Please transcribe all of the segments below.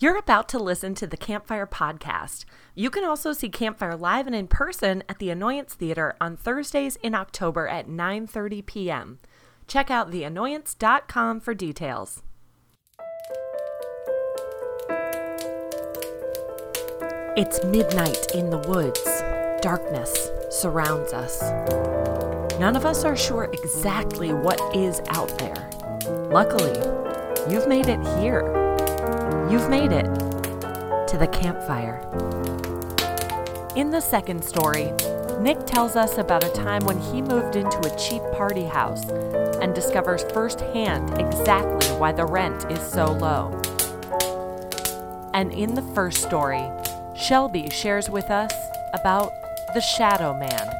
You're about to listen to the Campfire Podcast. You can also see Campfire live and in person at the Annoyance Theater on Thursdays in October at 9:30 p.m. Check out theannoyance.com for details. It's midnight in the woods. Darkness surrounds us. None of us are sure exactly what is out there. Luckily, you've made it here. You've made it to the campfire. In the second story, Nick tells us about a time when he moved into a cheap party house and discovers firsthand exactly why the rent is so low. And in the first story, Shelby shares with us about the Shadow Man.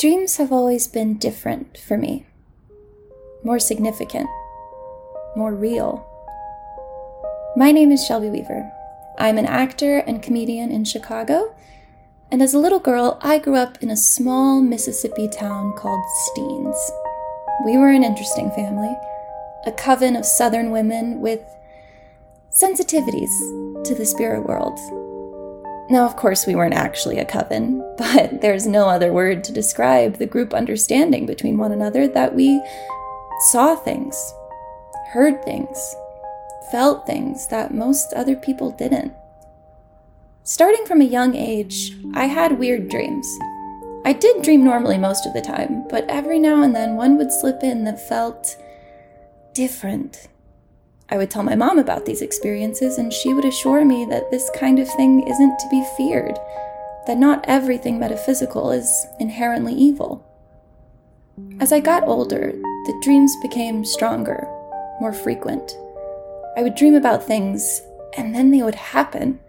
Dreams have always been different for me, more significant, more real. My name is Shelby Weaver. I'm an actor and comedian in Chicago, and as a little girl, I grew up in a small Mississippi town called Steens. We were an interesting family, a coven of Southern women with sensitivities to the spirit world. Now, of course, we weren't actually a coven, but there's no other word to describe the group understanding between one another that we saw things, heard things, felt things that most other people didn't. Starting from a young age, I had weird dreams. I did dream normally most of the time, but every now and then one would slip in that felt different. I would tell my mom about these experiences, and she would assure me that this kind of thing isn't to be feared, that not everything metaphysical is inherently evil. As I got older, the dreams became stronger, more frequent. I would dream about things, and then they would happen.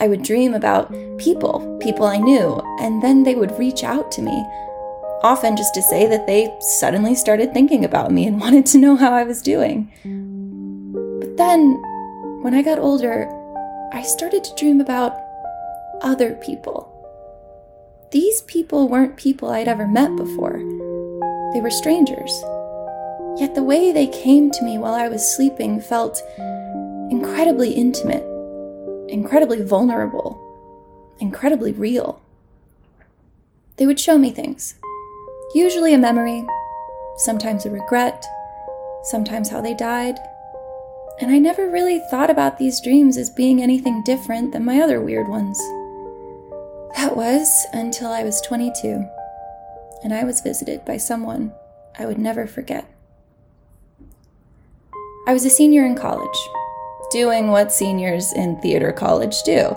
I would dream about people, people I knew, and then they would reach out to me, often just to say that they suddenly started thinking about me and wanted to know how I was doing. Then, when I got older, I started to dream about other people. These people weren't people I'd ever met before, they were strangers. Yet the way they came to me while I was sleeping felt incredibly intimate, incredibly vulnerable, incredibly real. They would show me things, usually a memory, sometimes a regret, sometimes how they died. And I never really thought about these dreams as being anything different than my other weird ones. That was until I was 22, and I was visited by someone I would never forget. I was a senior in college, doing what seniors in theater college do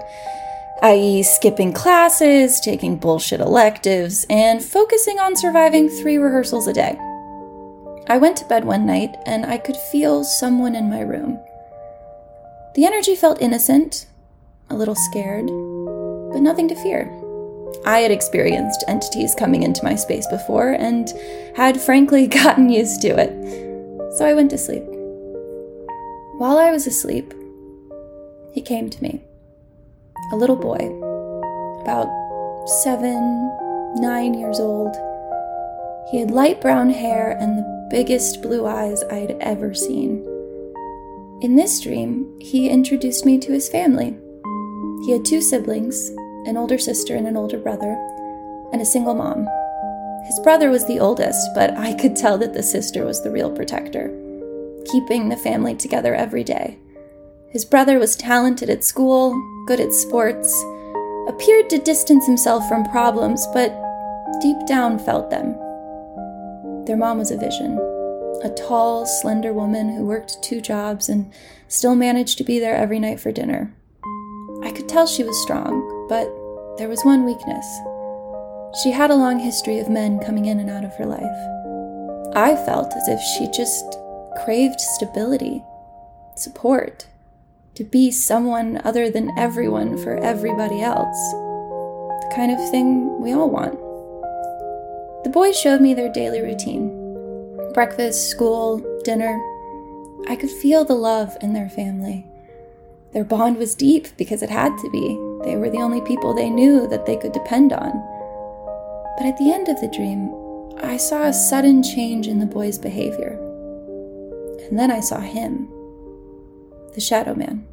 i.e., skipping classes, taking bullshit electives, and focusing on surviving three rehearsals a day. I went to bed one night and I could feel someone in my room. The energy felt innocent, a little scared, but nothing to fear. I had experienced entities coming into my space before and had frankly gotten used to it, so I went to sleep. While I was asleep, he came to me a little boy, about seven, nine years old. He had light brown hair and the biggest blue eyes I had ever seen. In this dream, he introduced me to his family. He had two siblings, an older sister and an older brother, and a single mom. His brother was the oldest, but I could tell that the sister was the real protector, keeping the family together every day. His brother was talented at school, good at sports, appeared to distance himself from problems, but deep down felt them. Their mom was a vision a tall, slender woman who worked two jobs and still managed to be there every night for dinner. I could tell she was strong, but there was one weakness. She had a long history of men coming in and out of her life. I felt as if she just craved stability, support to be someone other than everyone for everybody else. The kind of thing we all want. The boys showed me their daily routine breakfast, school, dinner. I could feel the love in their family. Their bond was deep because it had to be. They were the only people they knew that they could depend on. But at the end of the dream, I saw a sudden change in the boy's behavior. And then I saw him, the Shadow Man.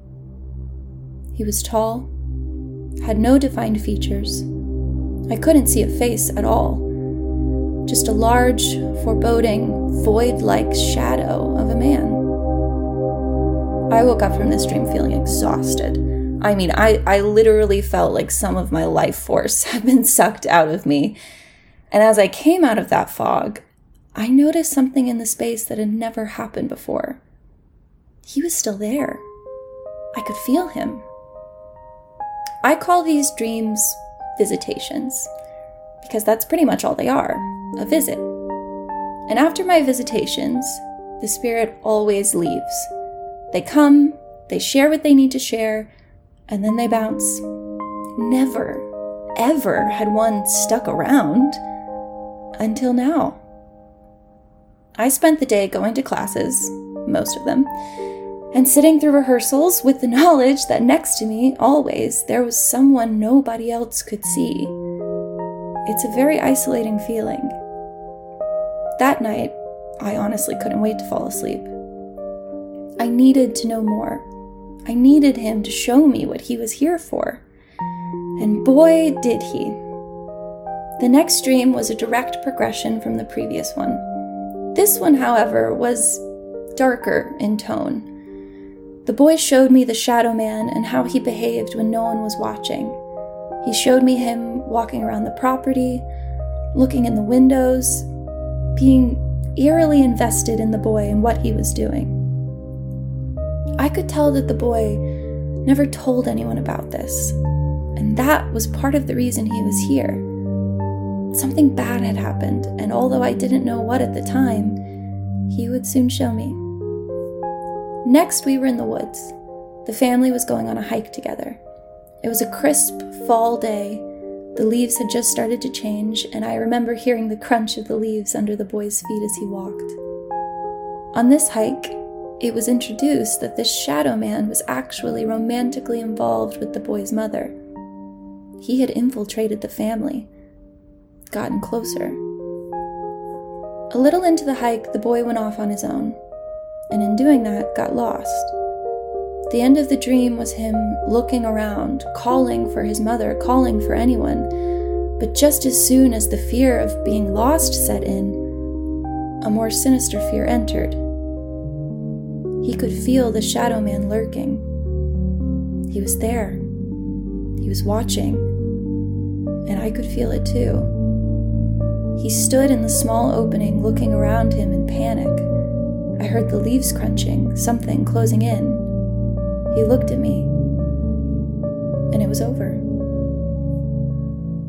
He was tall, had no defined features. I couldn't see a face at all. Just a large, foreboding, void like shadow of a man. I woke up from this dream feeling exhausted. I mean, I, I literally felt like some of my life force had been sucked out of me. And as I came out of that fog, I noticed something in the space that had never happened before. He was still there. I could feel him. I call these dreams visitations because that's pretty much all they are a visit. And after my visitations, the spirit always leaves. They come, they share what they need to share, and then they bounce. Never, ever had one stuck around until now. I spent the day going to classes, most of them, and sitting through rehearsals with the knowledge that next to me, always, there was someone nobody else could see. It's a very isolating feeling. That night, I honestly couldn't wait to fall asleep. I needed to know more. I needed him to show me what he was here for. And boy, did he. The next dream was a direct progression from the previous one. This one, however, was darker in tone. The boy showed me the shadow man and how he behaved when no one was watching. He showed me him walking around the property, looking in the windows, being eerily invested in the boy and what he was doing. I could tell that the boy never told anyone about this, and that was part of the reason he was here. Something bad had happened, and although I didn't know what at the time, he would soon show me. Next, we were in the woods. The family was going on a hike together. It was a crisp fall day. The leaves had just started to change, and I remember hearing the crunch of the leaves under the boy's feet as he walked. On this hike, it was introduced that this shadow man was actually romantically involved with the boy's mother. He had infiltrated the family, gotten closer. A little into the hike, the boy went off on his own and in doing that, got lost. The end of the dream was him looking around, calling for his mother, calling for anyone. But just as soon as the fear of being lost set in, a more sinister fear entered. He could feel the shadow man lurking. He was there. He was watching. And I could feel it too. He stood in the small opening, looking around him in panic. I heard the leaves crunching, something closing in. He looked at me, and it was over.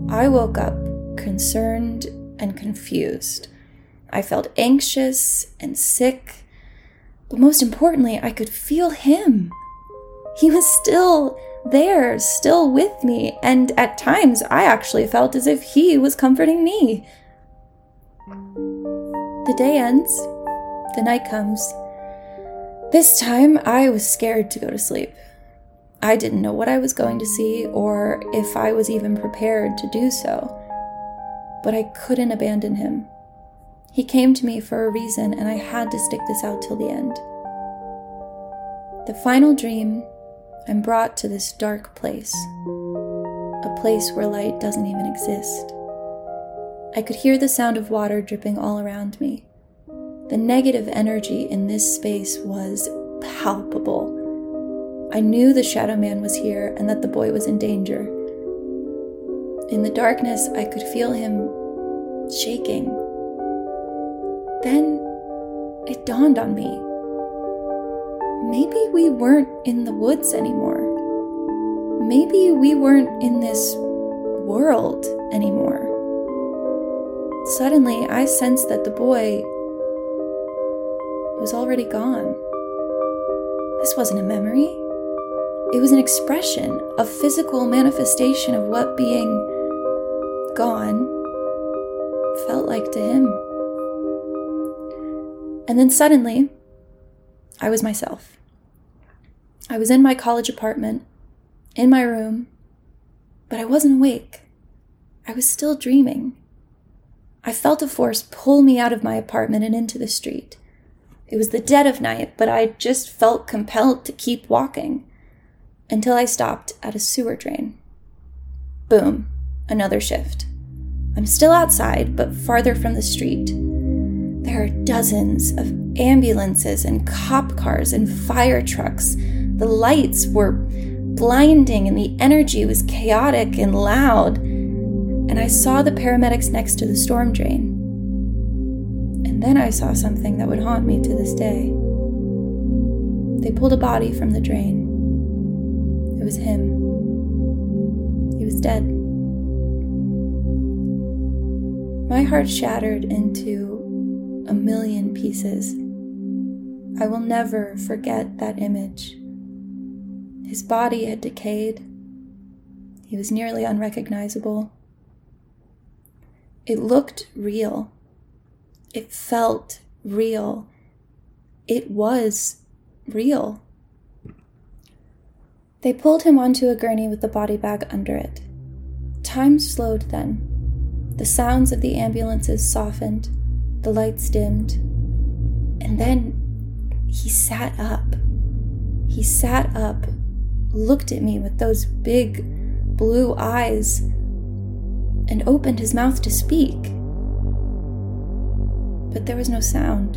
I woke up concerned and confused. I felt anxious and sick, but most importantly, I could feel him. He was still there, still with me, and at times I actually felt as if he was comforting me. The day ends, the night comes. This time, I was scared to go to sleep. I didn't know what I was going to see or if I was even prepared to do so. But I couldn't abandon him. He came to me for a reason, and I had to stick this out till the end. The final dream, I'm brought to this dark place, a place where light doesn't even exist. I could hear the sound of water dripping all around me. The negative energy in this space was palpable. I knew the Shadow Man was here and that the boy was in danger. In the darkness, I could feel him shaking. Then it dawned on me. Maybe we weren't in the woods anymore. Maybe we weren't in this world anymore. Suddenly, I sensed that the boy was already gone. This wasn't a memory. It was an expression, a physical manifestation of what being gone felt like to him. And then suddenly, I was myself. I was in my college apartment, in my room, but I wasn't awake. I was still dreaming. I felt a force pull me out of my apartment and into the street. It was the dead of night, but I just felt compelled to keep walking until I stopped at a sewer drain. Boom, another shift. I'm still outside, but farther from the street. There are dozens of ambulances and cop cars and fire trucks. The lights were blinding and the energy was chaotic and loud. And I saw the paramedics next to the storm drain. Then I saw something that would haunt me to this day. They pulled a body from the drain. It was him. He was dead. My heart shattered into a million pieces. I will never forget that image. His body had decayed. He was nearly unrecognizable. It looked real. It felt real. It was real. They pulled him onto a gurney with the body bag under it. Time slowed then. The sounds of the ambulances softened, the lights dimmed, and then he sat up. He sat up, looked at me with those big blue eyes, and opened his mouth to speak. But there was no sound.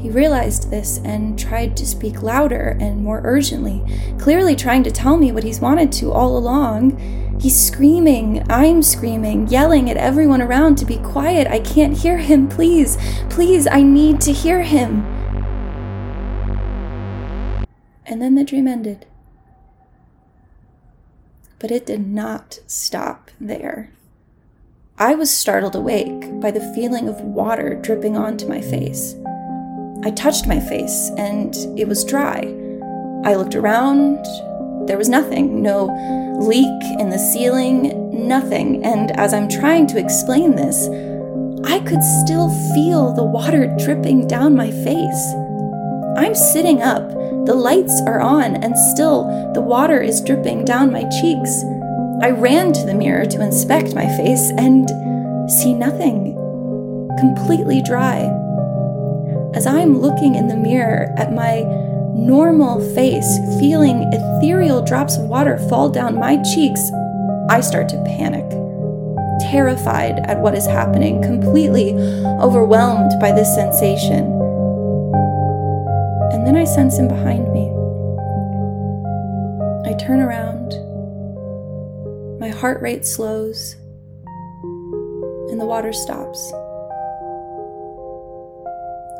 He realized this and tried to speak louder and more urgently, clearly trying to tell me what he's wanted to all along. He's screaming, I'm screaming, yelling at everyone around to be quiet. I can't hear him. Please, please, I need to hear him. And then the dream ended. But it did not stop there. I was startled awake by the feeling of water dripping onto my face. I touched my face and it was dry. I looked around. There was nothing. No leak in the ceiling, nothing. And as I'm trying to explain this, I could still feel the water dripping down my face. I'm sitting up, the lights are on, and still the water is dripping down my cheeks. I ran to the mirror to inspect my face and see nothing. Completely dry. As I'm looking in the mirror at my normal face, feeling ethereal drops of water fall down my cheeks, I start to panic. Terrified at what is happening, completely overwhelmed by this sensation. And then I sense him behind me. I turn around, heart rate slows, and the water stops.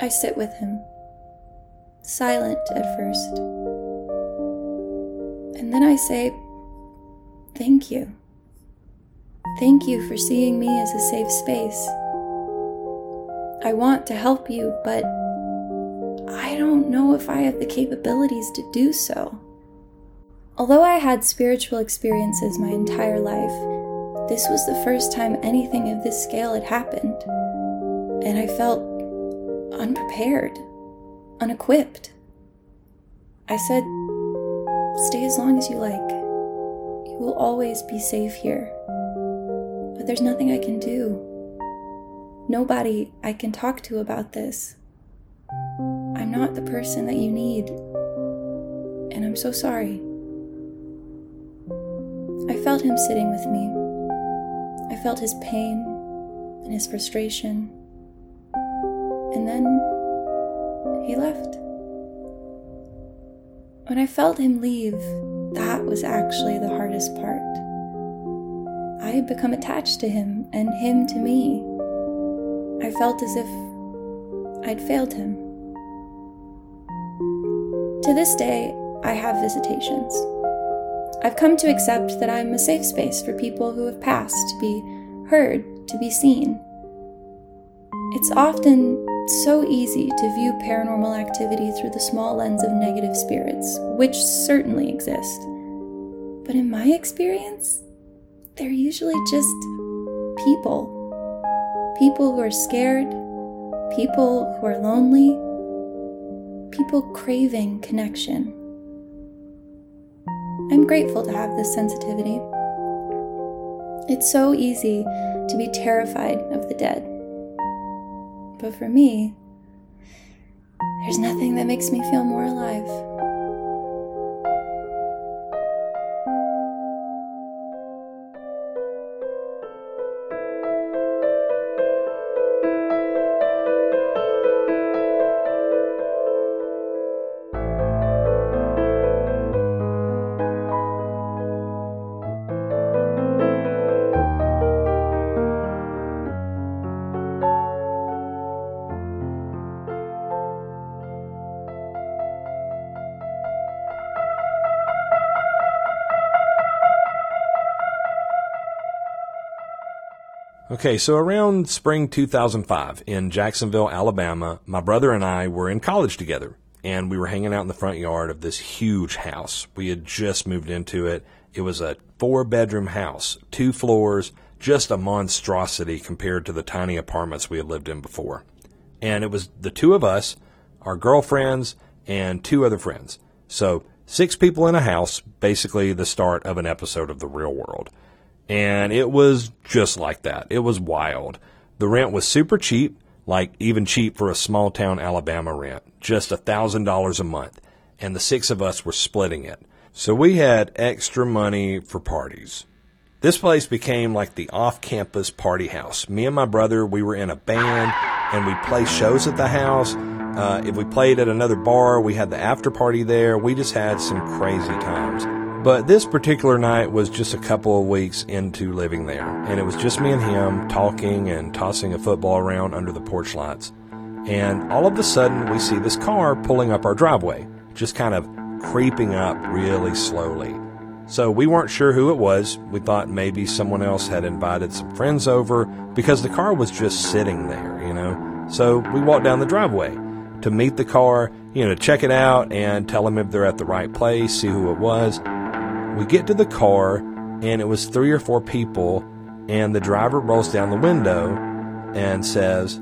I sit with him, silent at first. And then I say, Thank you. Thank you for seeing me as a safe space. I want to help you, but I don't know if I have the capabilities to do so. Although I had spiritual experiences my entire life, this was the first time anything of this scale had happened, and I felt unprepared, unequipped. I said, Stay as long as you like. You will always be safe here. But there's nothing I can do. Nobody I can talk to about this. I'm not the person that you need. And I'm so sorry. Felt him sitting with me. I felt his pain and his frustration and then he left. When I felt him leave, that was actually the hardest part. I had become attached to him and him to me. I felt as if I'd failed him. To this day, I have visitations. I've come to accept that I'm a safe space for people who have passed to be heard, to be seen. It's often so easy to view paranormal activity through the small lens of negative spirits, which certainly exist. But in my experience, they're usually just people. People who are scared, people who are lonely, people craving connection. I'm grateful to have this sensitivity. It's so easy to be terrified of the dead. But for me, there's nothing that makes me feel more alive. Okay, so around spring 2005 in Jacksonville, Alabama, my brother and I were in college together, and we were hanging out in the front yard of this huge house. We had just moved into it. It was a four bedroom house, two floors, just a monstrosity compared to the tiny apartments we had lived in before. And it was the two of us, our girlfriends, and two other friends. So, six people in a house, basically the start of an episode of The Real World. And it was just like that. It was wild. The rent was super cheap, like even cheap for a small town Alabama rent, just a thousand dollars a month. And the six of us were splitting it. So we had extra money for parties. This place became like the off campus party house. Me and my brother, we were in a band and we played shows at the house. Uh, if we played at another bar, we had the after party there. We just had some crazy times. But this particular night was just a couple of weeks into living there, and it was just me and him talking and tossing a football around under the porch lights. And all of a sudden, we see this car pulling up our driveway, just kind of creeping up really slowly. So we weren't sure who it was. We thought maybe someone else had invited some friends over because the car was just sitting there, you know. So we walked down the driveway to meet the car, you know, to check it out and tell them if they're at the right place, see who it was. We get to the car, and it was three or four people, and the driver rolls down the window and says,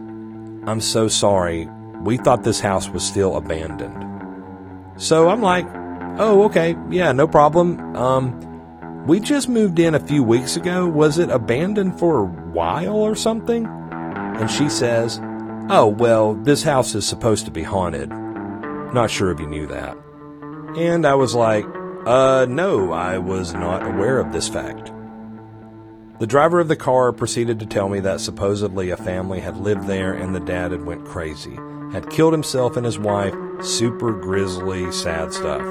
I'm so sorry. We thought this house was still abandoned. So I'm like, oh, okay, yeah, no problem. Um, we just moved in a few weeks ago. Was it abandoned for a while or something? And she says, oh, well, this house is supposed to be haunted. Not sure if you knew that. And I was like, uh, no, I was not aware of this fact. The driver of the car proceeded to tell me that supposedly a family had lived there and the dad had went crazy, had killed himself and his wife, super grisly, sad stuff.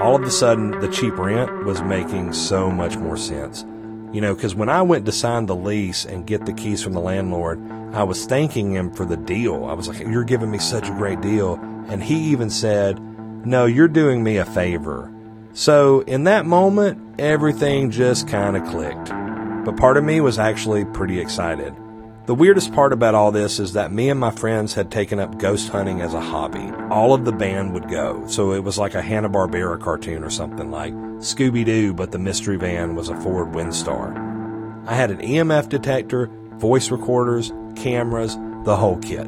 All of a sudden, the cheap rent was making so much more sense. You know, because when I went to sign the lease and get the keys from the landlord, I was thanking him for the deal. I was like, You're giving me such a great deal. And he even said, No, you're doing me a favor. So in that moment, everything just kind of clicked. But part of me was actually pretty excited. The weirdest part about all this is that me and my friends had taken up ghost hunting as a hobby. All of the band would go, so it was like a Hanna-Barbera cartoon or something like Scooby-Doo, but the mystery van was a Ford Windstar. I had an EMF detector, voice recorders, cameras, the whole kit.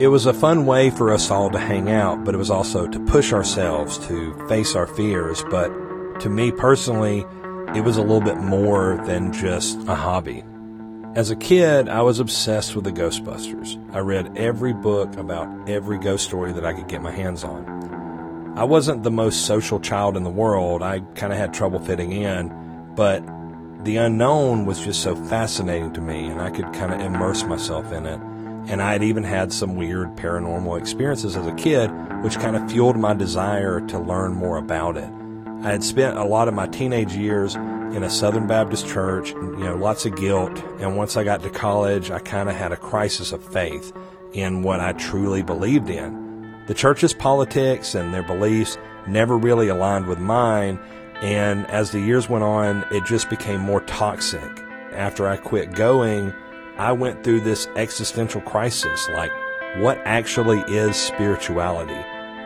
It was a fun way for us all to hang out, but it was also to push ourselves, to face our fears. But to me personally, it was a little bit more than just a hobby. As a kid, I was obsessed with the Ghostbusters. I read every book about every ghost story that I could get my hands on. I wasn't the most social child in the world. I kind of had trouble fitting in, but the unknown was just so fascinating to me, and I could kind of immerse myself in it and I had even had some weird paranormal experiences as a kid, which kind of fueled my desire to learn more about it. I had spent a lot of my teenage years in a Southern Baptist church, you know, lots of guilt. And once I got to college, I kind of had a crisis of faith in what I truly believed in. The church's politics and their beliefs never really aligned with mine. And as the years went on, it just became more toxic. After I quit going, I went through this existential crisis like, what actually is spirituality?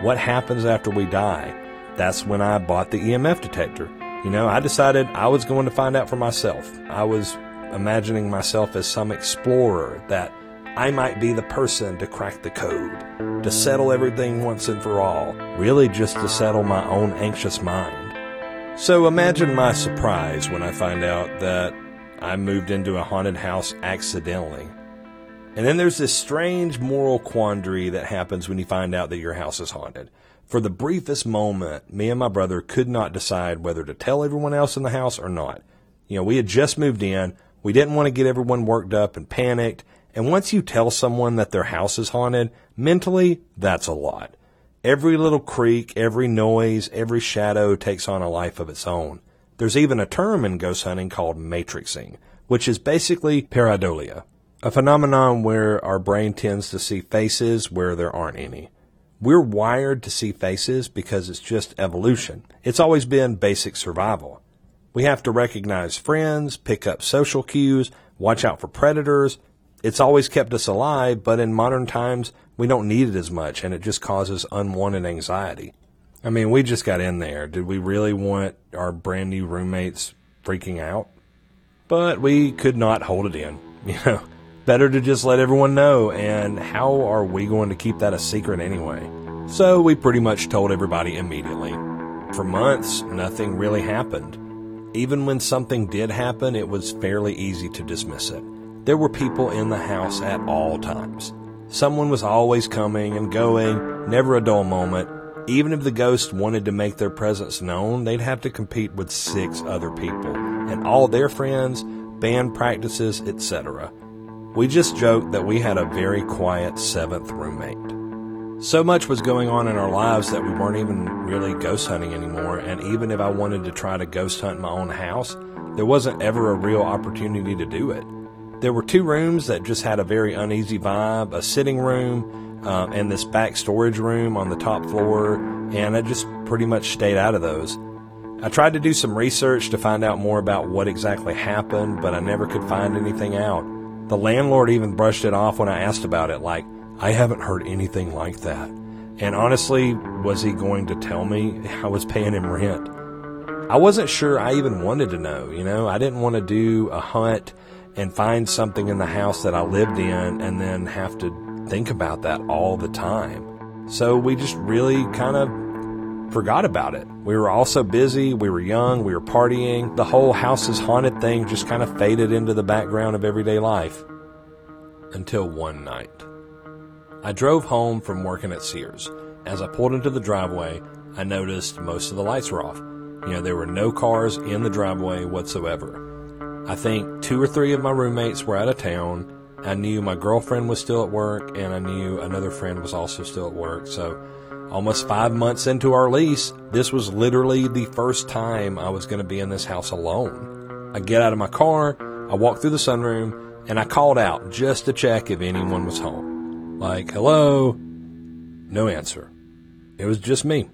What happens after we die? That's when I bought the EMF detector. You know, I decided I was going to find out for myself. I was imagining myself as some explorer that I might be the person to crack the code, to settle everything once and for all, really just to settle my own anxious mind. So imagine my surprise when I find out that I moved into a haunted house accidentally. And then there's this strange moral quandary that happens when you find out that your house is haunted. For the briefest moment, me and my brother could not decide whether to tell everyone else in the house or not. You know, we had just moved in. We didn't want to get everyone worked up and panicked. And once you tell someone that their house is haunted, mentally, that's a lot. Every little creak, every noise, every shadow takes on a life of its own. There's even a term in ghost hunting called matrixing, which is basically pareidolia, a phenomenon where our brain tends to see faces where there aren't any. We're wired to see faces because it's just evolution. It's always been basic survival. We have to recognize friends, pick up social cues, watch out for predators. It's always kept us alive, but in modern times, we don't need it as much and it just causes unwanted anxiety. I mean, we just got in there. Did we really want our brand new roommates freaking out? But we could not hold it in. You know, better to just let everyone know. And how are we going to keep that a secret anyway? So we pretty much told everybody immediately. For months, nothing really happened. Even when something did happen, it was fairly easy to dismiss it. There were people in the house at all times. Someone was always coming and going, never a dull moment, even if the ghosts wanted to make their presence known, they'd have to compete with six other people and all their friends, band practices, etc. We just joked that we had a very quiet seventh roommate. So much was going on in our lives that we weren't even really ghost hunting anymore, and even if I wanted to try to ghost hunt my own house, there wasn't ever a real opportunity to do it. There were two rooms that just had a very uneasy vibe a sitting room uh, and this back storage room on the top floor, and I just pretty much stayed out of those. I tried to do some research to find out more about what exactly happened, but I never could find anything out. The landlord even brushed it off when I asked about it, like, I haven't heard anything like that. And honestly, was he going to tell me I was paying him rent? I wasn't sure I even wanted to know, you know? I didn't want to do a hunt and find something in the house that I lived in and then have to think about that all the time. So we just really kind of forgot about it. We were all so busy, we were young, we were partying. The whole house is haunted thing just kind of faded into the background of everyday life. Until one night. I drove home from working at Sears. As I pulled into the driveway, I noticed most of the lights were off. You know, there were no cars in the driveway whatsoever. I think two or three of my roommates were out of town, I knew my girlfriend was still at work, and I knew another friend was also still at work. So, almost five months into our lease, this was literally the first time I was going to be in this house alone. I get out of my car, I walk through the sunroom, and I called out just to check if anyone was home. Like, hello? No answer. It was just me.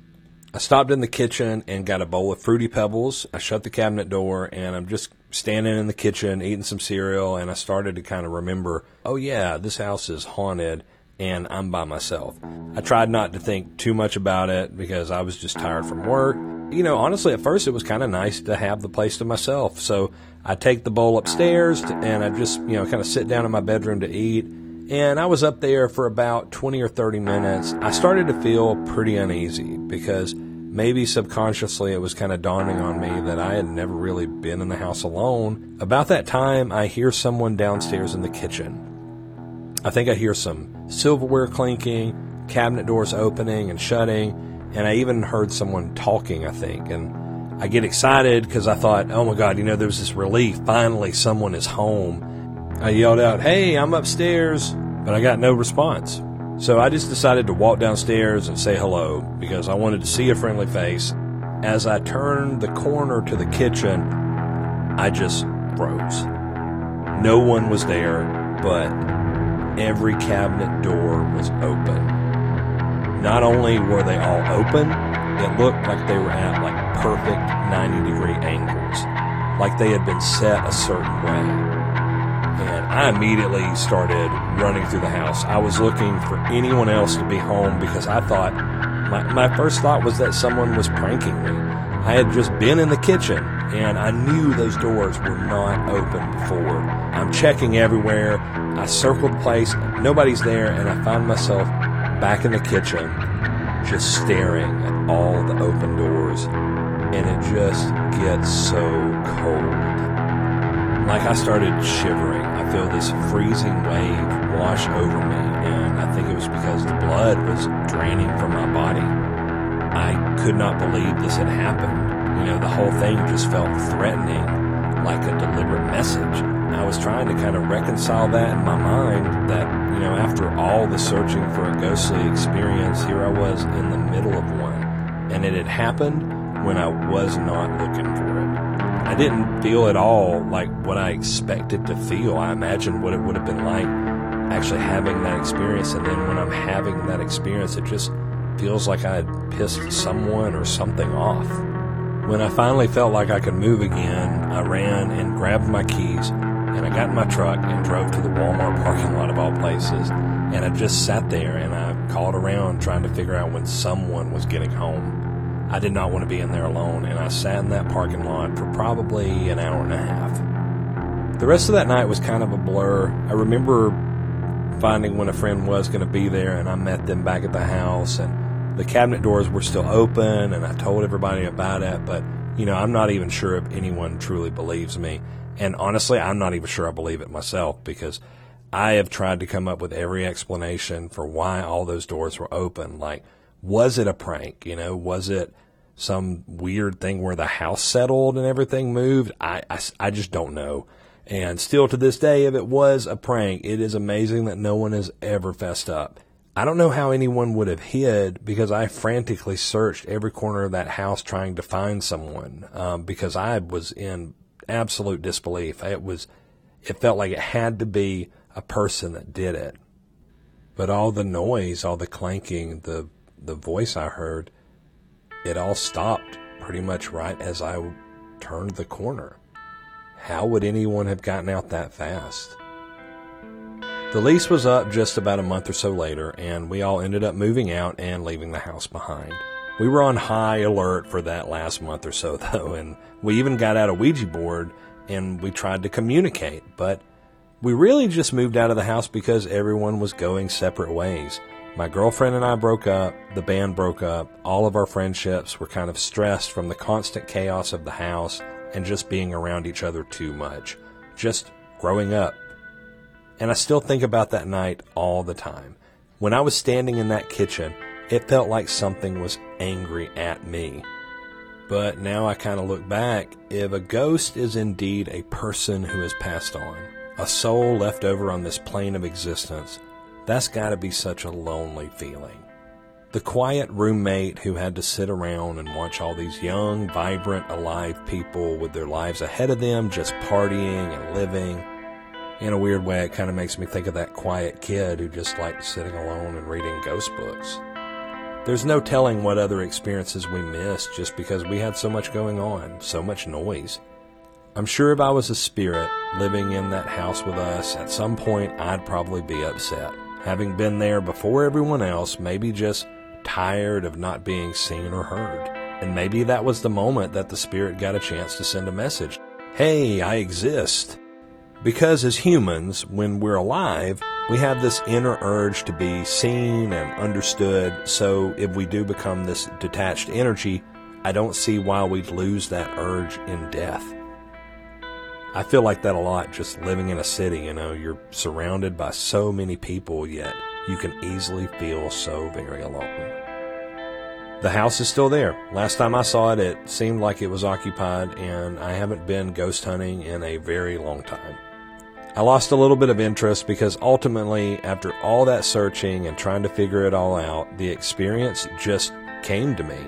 I stopped in the kitchen and got a bowl of fruity pebbles. I shut the cabinet door and I'm just standing in the kitchen eating some cereal and I started to kind of remember, oh yeah, this house is haunted and I'm by myself. I tried not to think too much about it because I was just tired from work. You know, honestly, at first it was kind of nice to have the place to myself. So I take the bowl upstairs to, and I just, you know, kind of sit down in my bedroom to eat. And I was up there for about 20 or 30 minutes. I started to feel pretty uneasy because maybe subconsciously it was kind of dawning on me that I had never really been in the house alone. About that time, I hear someone downstairs in the kitchen. I think I hear some silverware clinking, cabinet doors opening and shutting, and I even heard someone talking, I think. And I get excited because I thought, oh my God, you know, there was this relief. Finally, someone is home. I yelled out, hey, I'm upstairs, but I got no response. So I just decided to walk downstairs and say hello because I wanted to see a friendly face. As I turned the corner to the kitchen, I just froze. No one was there, but every cabinet door was open. Not only were they all open, it looked like they were at like perfect 90 degree angles, like they had been set a certain way. And I immediately started running through the house. I was looking for anyone else to be home because I thought, my, my first thought was that someone was pranking me. I had just been in the kitchen and I knew those doors were not open before. I'm checking everywhere. I circled the place, nobody's there, and I found myself back in the kitchen just staring at all the open doors. And it just gets so cold. Like I started shivering. I feel this freezing wave wash over me, and I think it was because the blood was draining from my body. I could not believe this had happened. You know, the whole thing just felt threatening, like a deliberate message. I was trying to kind of reconcile that in my mind that, you know, after all the searching for a ghostly experience, here I was in the middle of one. And it had happened when I was not looking for it. I didn't feel at all like what I expected to feel. I imagined what it would have been like actually having that experience. And then when I'm having that experience, it just feels like I had pissed someone or something off. When I finally felt like I could move again, I ran and grabbed my keys and I got in my truck and drove to the Walmart parking lot of all places. And I just sat there and I called around trying to figure out when someone was getting home. I did not want to be in there alone, and I sat in that parking lot for probably an hour and a half. The rest of that night was kind of a blur. I remember finding when a friend was going to be there, and I met them back at the house, and the cabinet doors were still open, and I told everybody about it, but you know, I'm not even sure if anyone truly believes me. And honestly, I'm not even sure I believe it myself because I have tried to come up with every explanation for why all those doors were open. Like, was it a prank? You know, was it some weird thing where the house settled and everything moved? I, I, I just don't know. And still to this day, if it was a prank, it is amazing that no one has ever fessed up. I don't know how anyone would have hid because I frantically searched every corner of that house trying to find someone um, because I was in absolute disbelief. It was, it felt like it had to be a person that did it. But all the noise, all the clanking, the the voice I heard, it all stopped pretty much right as I turned the corner. How would anyone have gotten out that fast? The lease was up just about a month or so later, and we all ended up moving out and leaving the house behind. We were on high alert for that last month or so, though, and we even got out a Ouija board and we tried to communicate, but we really just moved out of the house because everyone was going separate ways. My girlfriend and I broke up, the band broke up, all of our friendships were kind of stressed from the constant chaos of the house and just being around each other too much. Just growing up. And I still think about that night all the time. When I was standing in that kitchen, it felt like something was angry at me. But now I kind of look back, if a ghost is indeed a person who has passed on, a soul left over on this plane of existence, that's got to be such a lonely feeling. The quiet roommate who had to sit around and watch all these young, vibrant, alive people with their lives ahead of them just partying and living. In a weird way, it kind of makes me think of that quiet kid who just liked sitting alone and reading ghost books. There's no telling what other experiences we missed just because we had so much going on, so much noise. I'm sure if I was a spirit living in that house with us, at some point I'd probably be upset. Having been there before everyone else, maybe just tired of not being seen or heard. And maybe that was the moment that the spirit got a chance to send a message. Hey, I exist. Because as humans, when we're alive, we have this inner urge to be seen and understood. So if we do become this detached energy, I don't see why we'd lose that urge in death. I feel like that a lot just living in a city, you know, you're surrounded by so many people, yet you can easily feel so very alone. The house is still there. Last time I saw it, it seemed like it was occupied, and I haven't been ghost hunting in a very long time. I lost a little bit of interest because ultimately, after all that searching and trying to figure it all out, the experience just came to me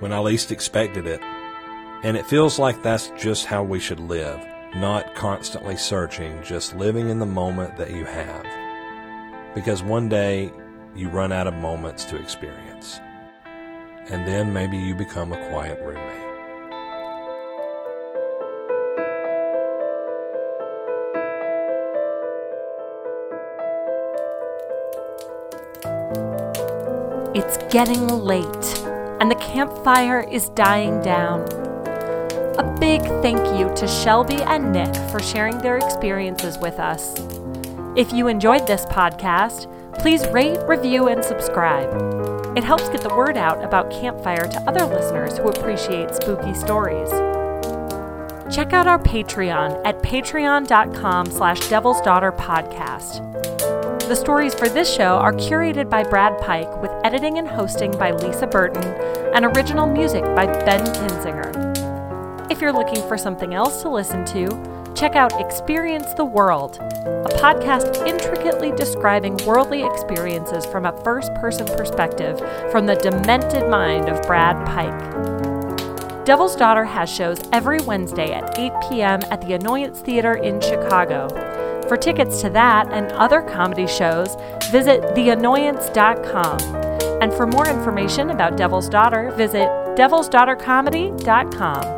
when I least expected it. And it feels like that's just how we should live, not constantly searching, just living in the moment that you have. Because one day you run out of moments to experience. And then maybe you become a quiet roommate. It's getting late, and the campfire is dying down. A big thank you to Shelby and Nick for sharing their experiences with us. If you enjoyed this podcast, please rate, review, and subscribe. It helps get the word out about Campfire to other listeners who appreciate spooky stories. check out our Patreon at patreon.com slash devil's daughter podcast. The stories for this show are curated by Brad Pike with editing and hosting by Lisa Burton and original music by Ben Kinzinger. If you're looking for something else to listen to, check out Experience the World, a podcast intricately describing worldly experiences from a first person perspective from the demented mind of Brad Pike. Devil's Daughter has shows every Wednesday at 8 p.m. at the Annoyance Theater in Chicago. For tickets to that and other comedy shows, visit theannoyance.com. And for more information about Devil's Daughter, visit devilsdaughtercomedy.com.